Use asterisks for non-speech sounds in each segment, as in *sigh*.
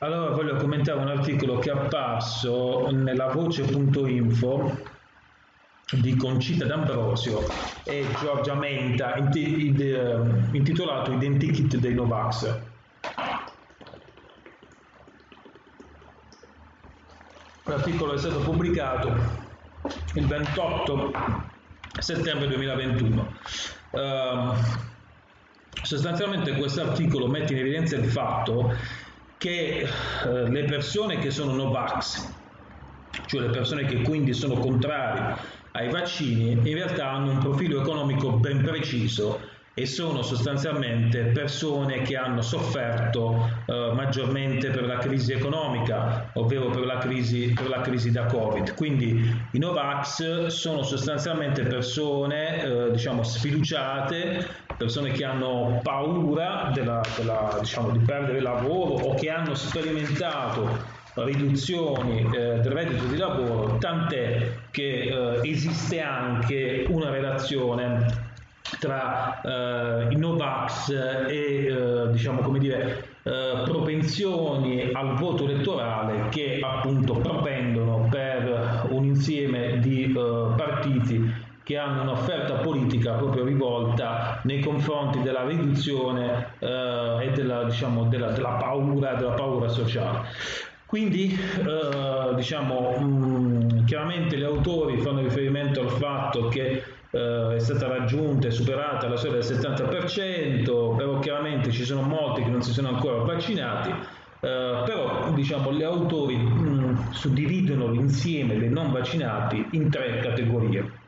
Allora voglio commentare un articolo che è apparso nella voce.info di Concita D'Ambrosio e Giorgia Menta intitolato Identikit dei Novax. L'articolo è stato pubblicato il 28 settembre 2021. Uh, ehm, sostanzialmente questo articolo mette in evidenza il fatto che eh, le persone che sono Novax, cioè le persone che quindi sono contrari ai vaccini, in realtà hanno un profilo economico ben preciso e sono sostanzialmente persone che hanno sofferto eh, maggiormente per la crisi economica, ovvero per la crisi, per la crisi da Covid. Quindi i Novax sono sostanzialmente persone eh, diciamo, sfiduciate, persone che hanno paura della, della, diciamo, di perdere il lavoro o che hanno sperimentato riduzioni eh, del reddito di lavoro, tant'è che eh, esiste anche una relazione tra eh, i Novax e eh, diciamo come dire eh, propensioni al voto elettorale che appunto propendono per un insieme di eh, partiti che hanno un'offerta politica proprio rivolta nei confronti della riduzione eh, e della, diciamo, della, della, paura, della paura sociale. Quindi eh, diciamo, mh, chiaramente gli autori fanno riferimento al fatto che eh, è stata raggiunta e superata la soglia del 70%, però chiaramente ci sono molti che non si sono ancora vaccinati, eh, però diciamo, gli autori mh, suddividono l'insieme dei non vaccinati in tre categorie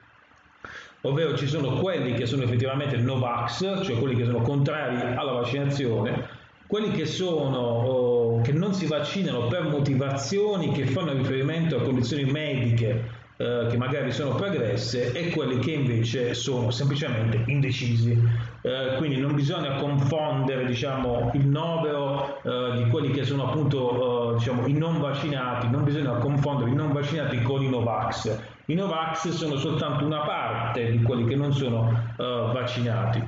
ovvero ci sono quelli che sono effettivamente Novax, cioè quelli che sono contrari alla vaccinazione, quelli che, sono, oh, che non si vaccinano per motivazioni che fanno riferimento a condizioni mediche eh, che magari sono progresse e quelli che invece sono semplicemente indecisi. Eh, quindi non bisogna confondere diciamo, il novero eh, di quelli che sono appunto eh, diciamo, i non vaccinati, non bisogna confondere i non vaccinati con i Novax. I Novax sono soltanto una parte di quelli che non sono eh, vaccinati.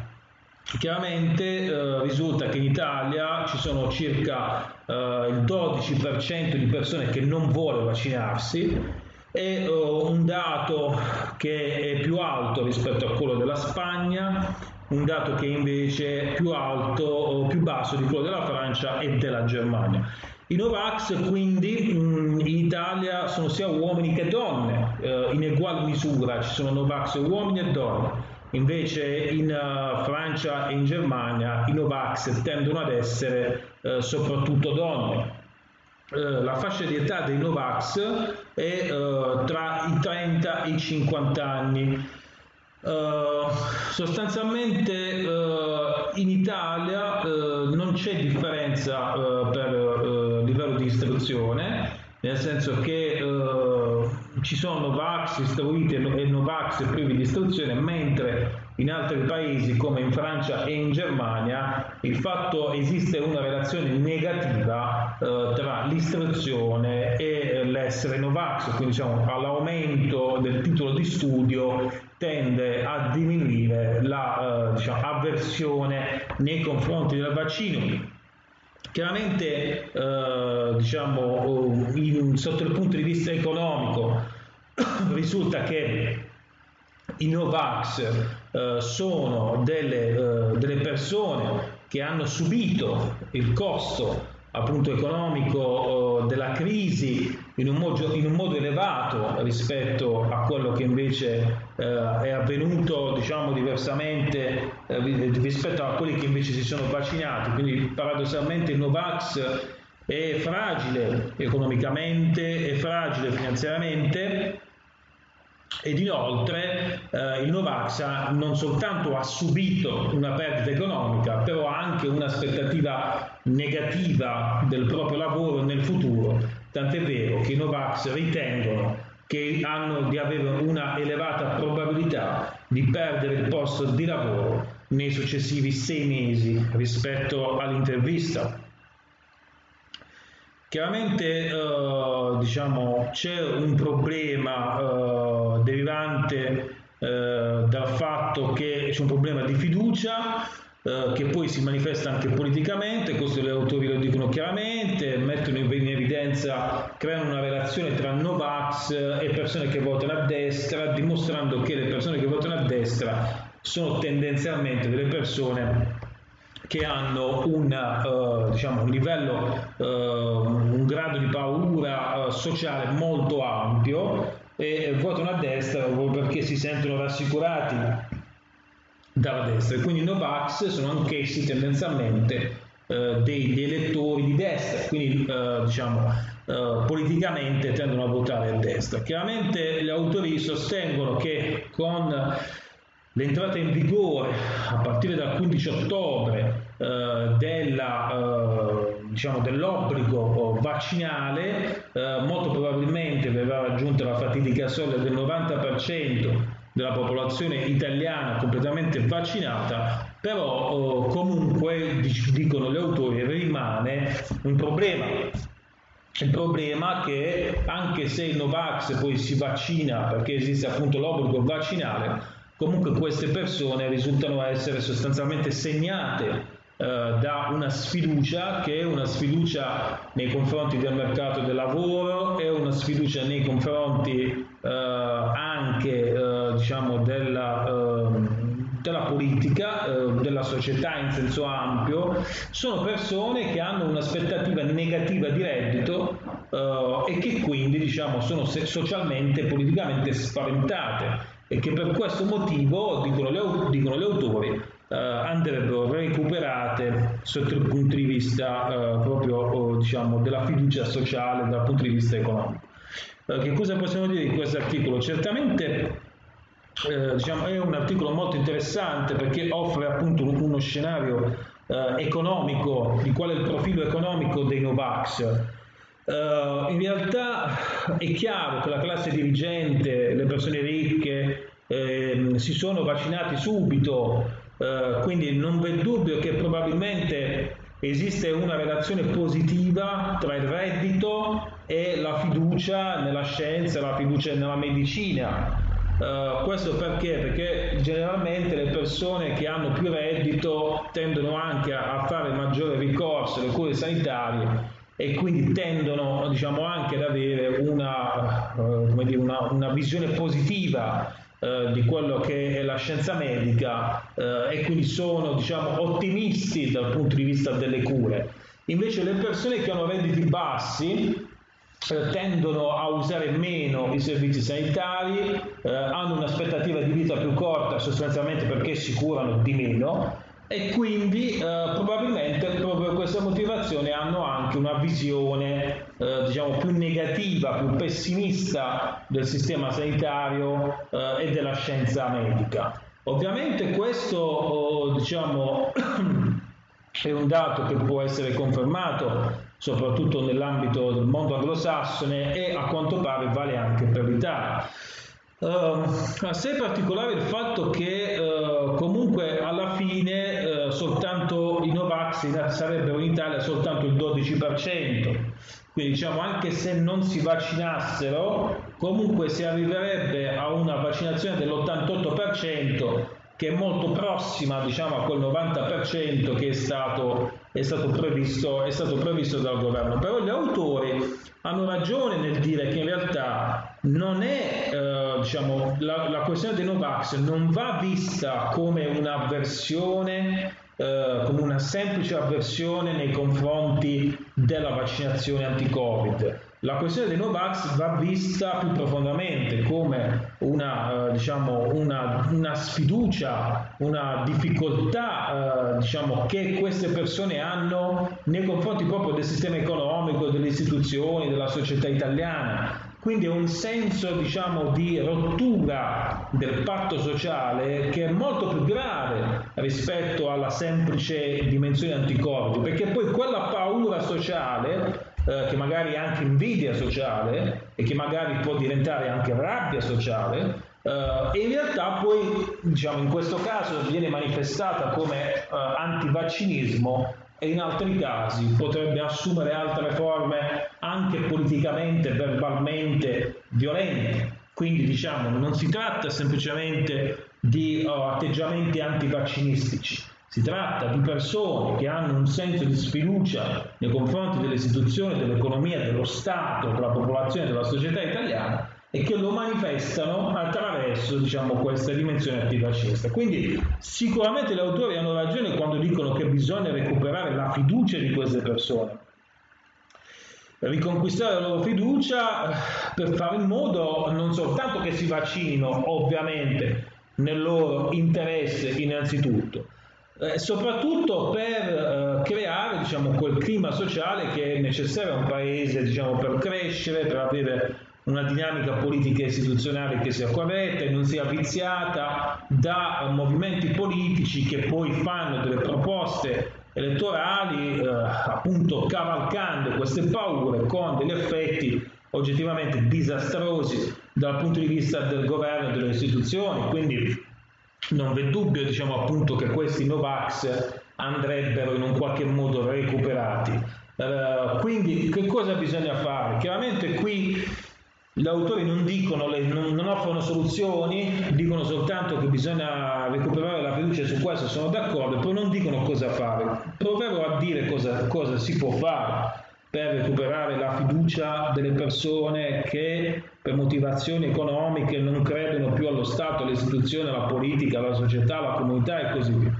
Chiaramente eh, risulta che in Italia ci sono circa eh, il 12% di persone che non vuole vaccinarsi è uh, un dato che è più alto rispetto a quello della Spagna, un dato che invece è più alto, più basso di quello della Francia e della Germania. I Novax quindi in Italia sono sia uomini che donne, eh, in uguale misura ci sono Novax uomini e donne. Invece in uh, Francia e in Germania i Novax tendono ad essere uh, soprattutto donne. Eh, la fascia di età dei Novax è uh, tra i 30 e i 50 anni. Uh, sostanzialmente in Italia non c'è differenza per livello di istruzione, nel senso che ci sono Novax istruiti e Novax privi di istruzione, mentre in altri paesi come in Francia e in Germania il fatto esiste una relazione negativa eh, tra l'istruzione e l'essere Novax, quindi diciamo all'aumento del titolo di studio tende a diminuire la eh, diciamo, avversione nei confronti del vaccino. Chiaramente eh, diciamo, in, sotto il punto di vista economico *coughs* risulta che i Novax eh, sono delle, eh, delle persone che hanno subito il costo appunto economico della crisi in un, modo, in un, modo, elevato rispetto a quello che invece eh, è avvenuto diciamo diversamente eh, rispetto a quelli che invece si sono vaccinati. Quindi paradossalmente il Novax è fragile economicamente è fragile finanziariamente ed inoltre eh, il Novax non soltanto ha subito una perdita economica, però ha anche un'aspettativa negativa del proprio lavoro nel futuro, tant'è vero che i Novax ritengono che hanno di avere una elevata probabilità di perdere il posto di lavoro nei successivi sei mesi rispetto all'intervista. Chiaramente eh, diciamo, c'è un problema eh, derivante eh, dal fatto che c'è un problema di fiducia eh, che poi si manifesta anche politicamente, questo gli autori lo dicono chiaramente, mettono in evidenza, creano una relazione tra Novax e persone che votano a destra, dimostrando che le persone che votano a destra sono tendenzialmente delle persone che hanno una, uh, diciamo, un livello, uh, un grado di paura uh, sociale molto ampio e votano a destra perché si sentono rassicurati dalla destra e quindi i Novax sono anch'essi tendenzialmente degli elettori di destra, quindi diciamo politicamente tendono a votare a destra. Chiaramente gli autori sostengono che con L'entrata in vigore a partire dal 15 ottobre eh, della, eh, diciamo, dell'obbligo vaccinale eh, molto probabilmente verrà raggiunta la fatidica soglia del 90% della popolazione italiana completamente vaccinata, però eh, comunque dicono gli autori rimane un problema. Il problema è che anche se il Novax poi si vaccina perché esiste appunto l'obbligo vaccinale, comunque queste persone risultano essere sostanzialmente segnate eh, da una sfiducia che è una sfiducia nei confronti del mercato del lavoro, è una sfiducia nei confronti eh, anche eh, diciamo della, della politica, eh, della società in senso ampio, sono persone che hanno un'aspettativa negativa di reddito eh, e che quindi diciamo, sono socialmente e politicamente spaventate e che per questo motivo, dicono, le, dicono gli autori, eh, andrebbero recuperate sotto il punto di vista eh, proprio diciamo, della fiducia sociale, dal punto di vista economico. Eh, che cosa possiamo dire di questo articolo? Certamente eh, diciamo, è un articolo molto interessante perché offre appunto uno scenario eh, economico di qual è il profilo economico dei Novax Uh, in realtà è chiaro che la classe dirigente, le persone ricche eh, si sono vaccinati subito, uh, quindi non v'è dubbio che probabilmente esiste una relazione positiva tra il reddito e la fiducia nella scienza, la fiducia nella medicina. Uh, questo perché? Perché generalmente le persone che hanno più reddito tendono anche a, a fare maggiore ricorso alle cure sanitarie e quindi tendono diciamo, anche ad avere una, uh, dire, una, una visione positiva uh, di quello che è la scienza medica uh, e quindi sono diciamo, ottimisti dal punto di vista delle cure. Invece le persone che hanno redditi bassi tendono a usare meno i servizi sanitari, hanno un'aspettativa di vita più corta sostanzialmente perché si curano di meno e quindi eh, probabilmente proprio per questa motivazione hanno anche una visione eh, diciamo più negativa, più pessimista del sistema sanitario eh, e della scienza medica. Ovviamente questo oh, diciamo *clears throat* è un dato che può essere confermato soprattutto nell'ambito del mondo anglosassone e a quanto pare vale anche per l'Italia. Uh, a sé particolare il fatto che uh, comunque soltanto i Novax sarebbero in Italia soltanto il 12%. Quindi diciamo anche se non si vaccinassero, comunque si arriverebbe a una vaccinazione dell'88% che è molto prossima diciamo, a quel 90% che è stato, è stato, previsto, è stato previsto dal governo. Però gli autori hanno ragione nel dire che in realtà non è, eh, diciamo, la, la questione dei Novax non va vista come un'avversione eh, come una semplice avversione nei confronti della vaccinazione anti-Covid. La questione dei Novax va vista più profondamente come una, eh, diciamo, una, una sfiducia, una difficoltà eh, diciamo, che queste persone hanno nei confronti proprio del sistema economico, delle istituzioni, della società italiana quindi è un senso diciamo, di rottura del patto sociale che è molto più grave rispetto alla semplice dimensione anti-Covid, perché poi quella paura sociale eh, che magari è anche invidia sociale e che magari può diventare anche rabbia sociale, Uh, in realtà poi diciamo, in questo caso viene manifestata come uh, antivaccinismo e in altri casi potrebbe assumere altre forme anche politicamente, verbalmente violente. Quindi diciamo non si tratta semplicemente di uh, atteggiamenti antivaccinistici, si tratta di persone che hanno un senso di sfiducia nei confronti delle istituzioni, dell'economia, dello Stato, della popolazione, della società italiana e che lo manifestano attraverso diciamo, questa dimensione antivaccinista. Quindi sicuramente gli autori hanno ragione quando dicono che bisogna recuperare la fiducia di queste persone, riconquistare la loro fiducia per fare in modo non soltanto che si vaccinino, ovviamente, nel loro interesse innanzitutto, eh, soprattutto per eh, creare diciamo, quel clima sociale che è necessario a un paese diciamo, per crescere, per avere una dinamica politica e istituzionale che sia corretta e non sia viziata da movimenti politici che poi fanno delle proposte elettorali eh, appunto cavalcando queste paure con degli effetti oggettivamente disastrosi dal punto di vista del governo e delle istituzioni quindi non v'è dubbio diciamo appunto che questi Novax andrebbero in un qualche modo recuperati uh, quindi che cosa bisogna fare? chiaramente qui gli autori non dicono, non, non offrono soluzioni, dicono soltanto che bisogna recuperare la fiducia su questo, sono d'accordo, però non dicono cosa fare. Proverò a dire cosa, cosa si può fare per recuperare la fiducia delle persone che per motivazioni economiche non credono più allo Stato, alle istituzioni, alla politica, alla società, alla comunità e così via.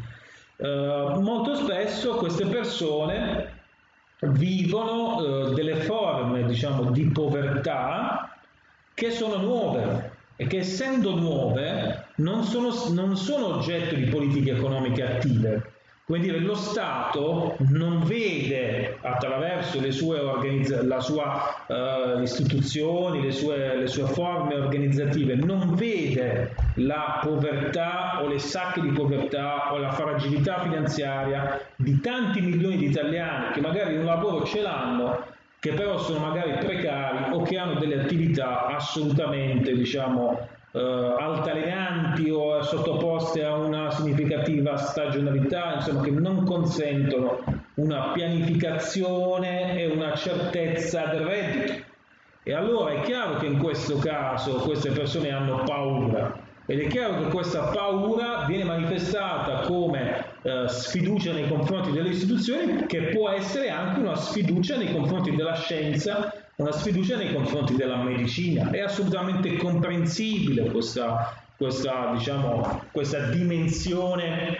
Uh, molto spesso queste persone vivono uh, delle forme diciamo, di povertà che sono nuove e che essendo nuove non sono, non sono oggetto di politiche economiche attive. Come dire, lo Stato non vede attraverso le sue organizza- la sua uh, istituzioni, le sue, le sue forme organizzative, non vede la povertà o le sacche di povertà o la fragilità finanziaria di tanti milioni di italiani che magari un lavoro ce l'hanno, che però sono magari precari o che hanno delle attività assolutamente diciamo, eh, altalenanti o sottoposte a una significativa stagionalità, insomma che non consentono una pianificazione e una certezza del reddito. E allora è chiaro che in questo caso queste persone hanno paura ed è chiaro che questa paura viene manifestata come eh, sfiducia nei confronti delle istituzioni, che può essere anche una sfiducia nei confronti della scienza, una sfiducia nei confronti della medicina. È assolutamente comprensibile questa, questa, diciamo, questa dimensione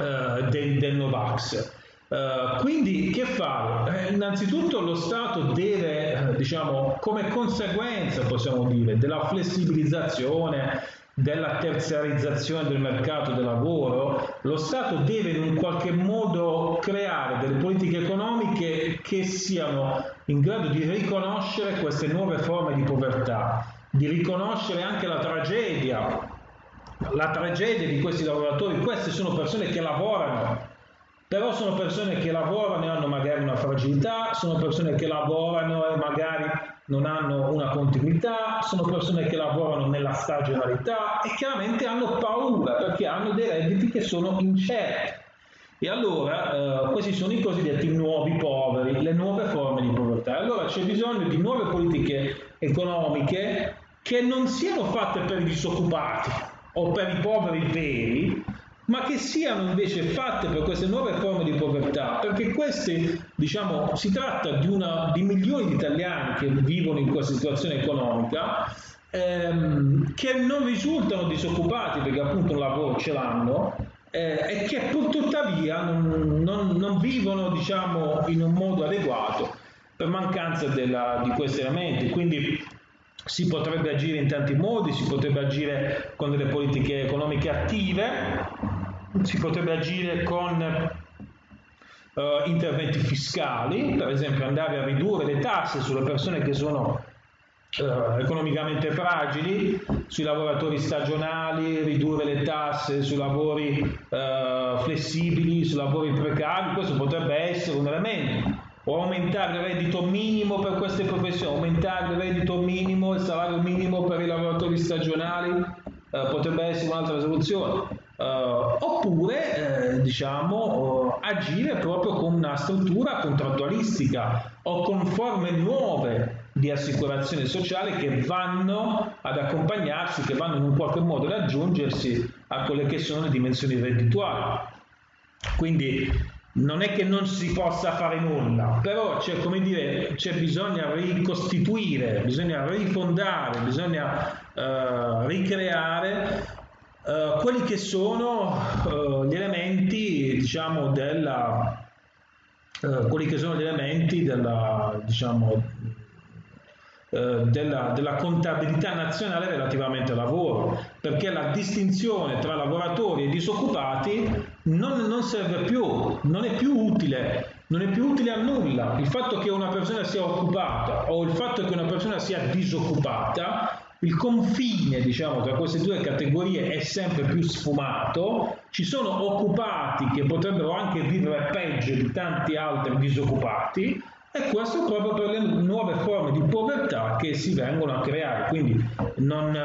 eh, del, del Novax. Uh, quindi che fare? Eh, innanzitutto lo Stato deve, eh, diciamo, come conseguenza, possiamo dire, della flessibilizzazione della terziarizzazione del mercato del lavoro, lo Stato deve in un qualche modo creare delle politiche economiche che siano in grado di riconoscere queste nuove forme di povertà, di riconoscere anche la tragedia, la tragedia di questi lavoratori. Queste sono persone che lavorano, però sono persone che lavorano e hanno magari una fragilità, sono persone che lavorano e magari non hanno una continuità, sono persone che lavorano nella stagionalità e chiaramente hanno paura perché hanno dei redditi che sono incerti. E allora eh, questi sono i cosiddetti nuovi poveri, le nuove forme di povertà. Allora c'è bisogno di nuove politiche economiche che non siano fatte per i disoccupati o per i poveri veri, ma che siano invece fatte per queste nuove forme di povertà, perché queste, diciamo, si tratta di, una, di milioni di italiani che vivono in questa situazione economica, ehm, che non risultano disoccupati perché appunto un lavoro ce l'hanno, eh, e che pur tuttavia non, non, non vivono diciamo, in un modo adeguato per mancanza della, di questi elementi. Quindi si potrebbe agire in tanti modi, si potrebbe agire con delle politiche economiche attive, si potrebbe agire con uh, interventi fiscali, per esempio andare a ridurre le tasse sulle persone che sono Uh, economicamente fragili, sui lavoratori stagionali, ridurre le tasse sui lavori uh, flessibili, sui lavori precari, questo potrebbe essere un elemento. O aumentare il reddito minimo per queste professioni, aumentare il reddito minimo, il salario minimo per i lavoratori stagionali, potrebbe essere un'altra soluzione. Oppure diciamo agire proprio con una struttura contrattualistica o con forme nuove di assicurazione sociale che vanno ad accompagnarsi, che vanno in un qualche modo ad aggiungersi a quelle che sono le dimensioni reddituali. Quindi non è che non si possa fare nulla, però c'è, dire, c'è bisogna ricostituire, bisogna rifondare, bisogna uh, ricreare uh, quelli che sono uh, gli elementi, diciamo, della, quelli che sono gli elementi della, diciamo, eh, della, della, contabilità nazionale relativamente al lavoro, perché la distinzione tra lavoratori e disoccupati non, non serve più, non è più utile, non è più utile a nulla. Il fatto che una persona sia occupata o il fatto che una persona sia disoccupata il confine diciamo, tra queste due categorie è sempre più sfumato, ci sono occupati che potrebbero anche vivere peggio di tanti altri disoccupati e questo proprio per le nuove forme di povertà che si vengono a creare. Quindi non,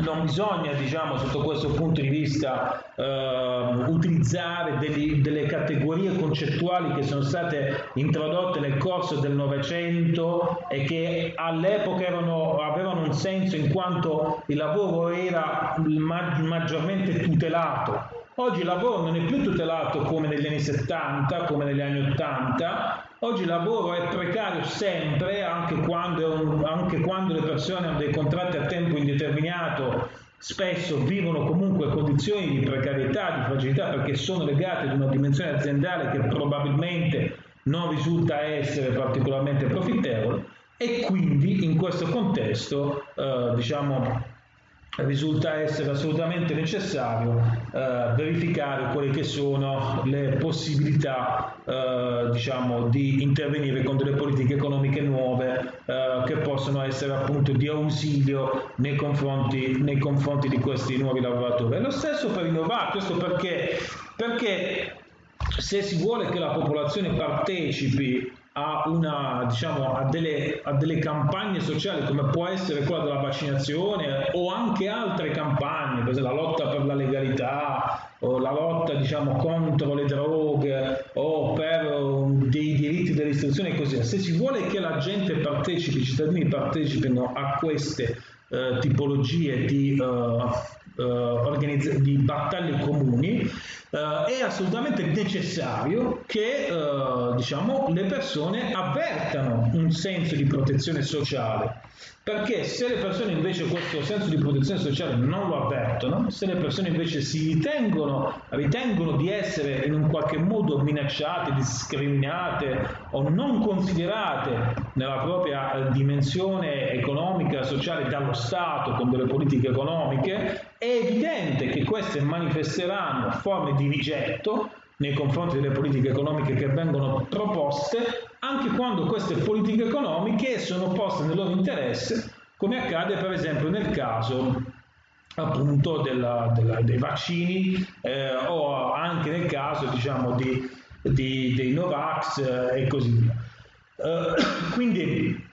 non bisogna, diciamo, sotto questo punto di vista, eh, utilizzare degli, delle categorie concettuali che sono state introdotte nel corso del Novecento e che all'epoca erano, avevano un senso in quanto il lavoro era maggiormente tutelato. Oggi il lavoro non è più tutelato come negli anni 70, come negli anni 80, Oggi il lavoro è precario sempre, anche quando, anche quando le persone hanno dei contratti a tempo indeterminato, spesso vivono comunque condizioni di precarietà, di fragilità, perché sono legate ad una dimensione aziendale che probabilmente non risulta essere particolarmente profittevole e quindi in questo contesto eh, diciamo risulta essere assolutamente necessario eh, verificare quelle che sono le possibilità eh, diciamo, di intervenire con delle politiche economiche nuove eh, che possono essere appunto di ausilio nei confronti, nei confronti di questi nuovi lavoratori. Lo stesso per innovare, questo perché, perché se si vuole che la popolazione partecipi a, una, diciamo, a, delle, a delle campagne sociali come può essere quella della vaccinazione o anche altre campagne, per esempio la lotta per la legalità o la lotta diciamo, contro le droghe o per um, dei diritti dell'istruzione e così via. Se si vuole che la gente partecipi, i cittadini partecipino a queste uh, tipologie di uh, organizz- di battaglie comuni, uh, è assolutamente necessario che uh, diciamo, le persone avvertano un senso di protezione sociale. Perché se le persone invece questo senso di protezione sociale non lo avvertono, se le persone invece si ritengono, ritengono di essere in un qualche modo minacciate, discriminate o non considerate nella propria eh, dimensione economica, sociale dallo Stato con delle politiche economiche, è evidente che queste manifesteranno forme di rigetto nei confronti delle politiche economiche che vengono proposte, anche quando queste politiche economiche sono poste nel loro interesse, come accade per esempio nel caso appunto della, della, dei vaccini eh, o anche nel caso diciamo di, di, dei Novax eh, e così via. Uh, *coughs* quindi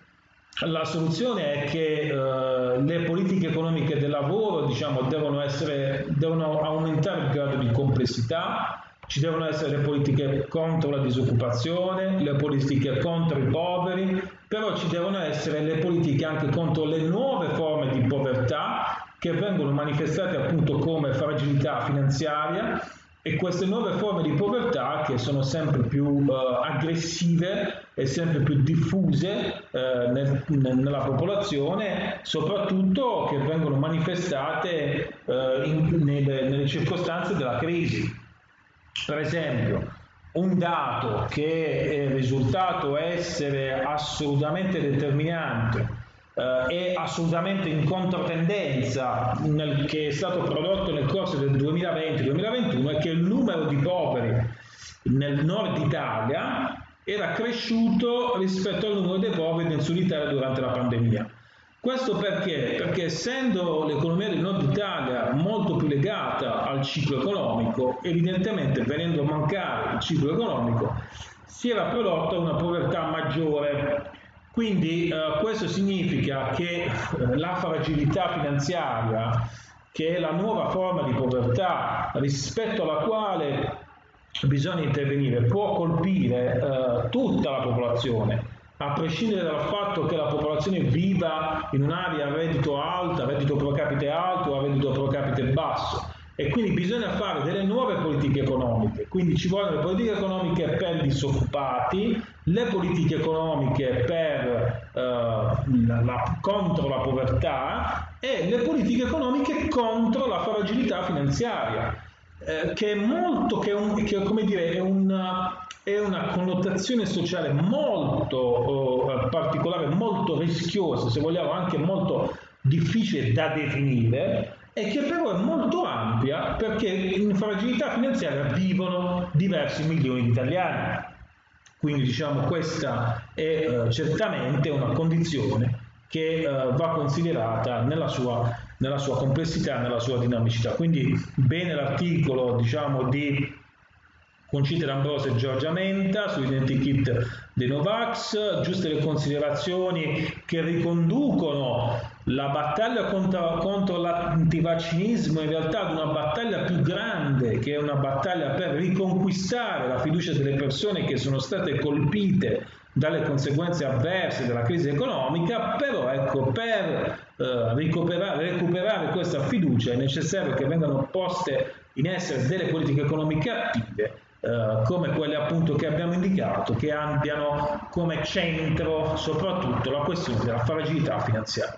la soluzione è che uh, le politiche economiche del lavoro diciamo, devono, essere, devono aumentare il grado di complessità, ci devono essere le politiche contro la disoccupazione, le politiche contro i poveri, però ci devono essere le politiche anche contro le nuove forme di povertà che vengono manifestate appunto come fragilità finanziaria e queste nuove forme di povertà che sono sempre più uh, aggressive e sempre più diffuse uh, nel, nella popolazione, soprattutto che vengono manifestate uh, in, nelle, nelle circostanze della crisi. Per esempio, un dato che è risultato essere assolutamente determinante eh, è assolutamente in controtendenza nel, che è stato prodotto nel corso del 2020-2021 è che il numero di poveri nel nord Italia era cresciuto rispetto al numero dei poveri nel sud Italia durante la pandemia. Questo perché? Perché essendo l'economia del nord Italia molto più legata al ciclo economico, evidentemente venendo a mancare il ciclo economico, si era prodotta una povertà maggiore quindi eh, questo significa che eh, la fragilità finanziaria, che è la nuova forma di povertà rispetto alla quale bisogna intervenire, può colpire eh, tutta la popolazione, a prescindere dal fatto che la popolazione viva in un'area a reddito alto, a reddito pro capite alto o a reddito pro capite basso e quindi bisogna fare delle nuove politiche economiche, quindi ci vogliono le politiche economiche per i disoccupati, le politiche economiche per, uh, la, contro la povertà e le politiche economiche contro la fragilità finanziaria, eh, che è molto, che è, un, che, come dire, è, una, è una connotazione sociale molto uh, particolare, molto rischiosa, se vogliamo anche molto difficile da definire, e che però è molto ampia perché in fragilità finanziaria vivono diversi milioni di italiani. Quindi diciamo questa è eh, certamente una condizione che eh, va considerata nella sua, nella sua complessità, nella sua dinamicità. Quindi bene l'articolo diciamo, di Concita D'Ambrosio e Giorgia Menta sull'identikit dei Novax, giuste le considerazioni che riconducono la battaglia contro, contro l'antivaccinismo in realtà una battaglia più grande, che è una battaglia per riconquistare la fiducia delle persone che sono state colpite dalle conseguenze avverse della crisi economica, però ecco, per eh, recuperare, recuperare questa fiducia è necessario che vengano poste in essere delle politiche economiche attive Uh, come quelle appunto che abbiamo indicato, che abbiano come centro soprattutto la questione della fragilità finanziaria.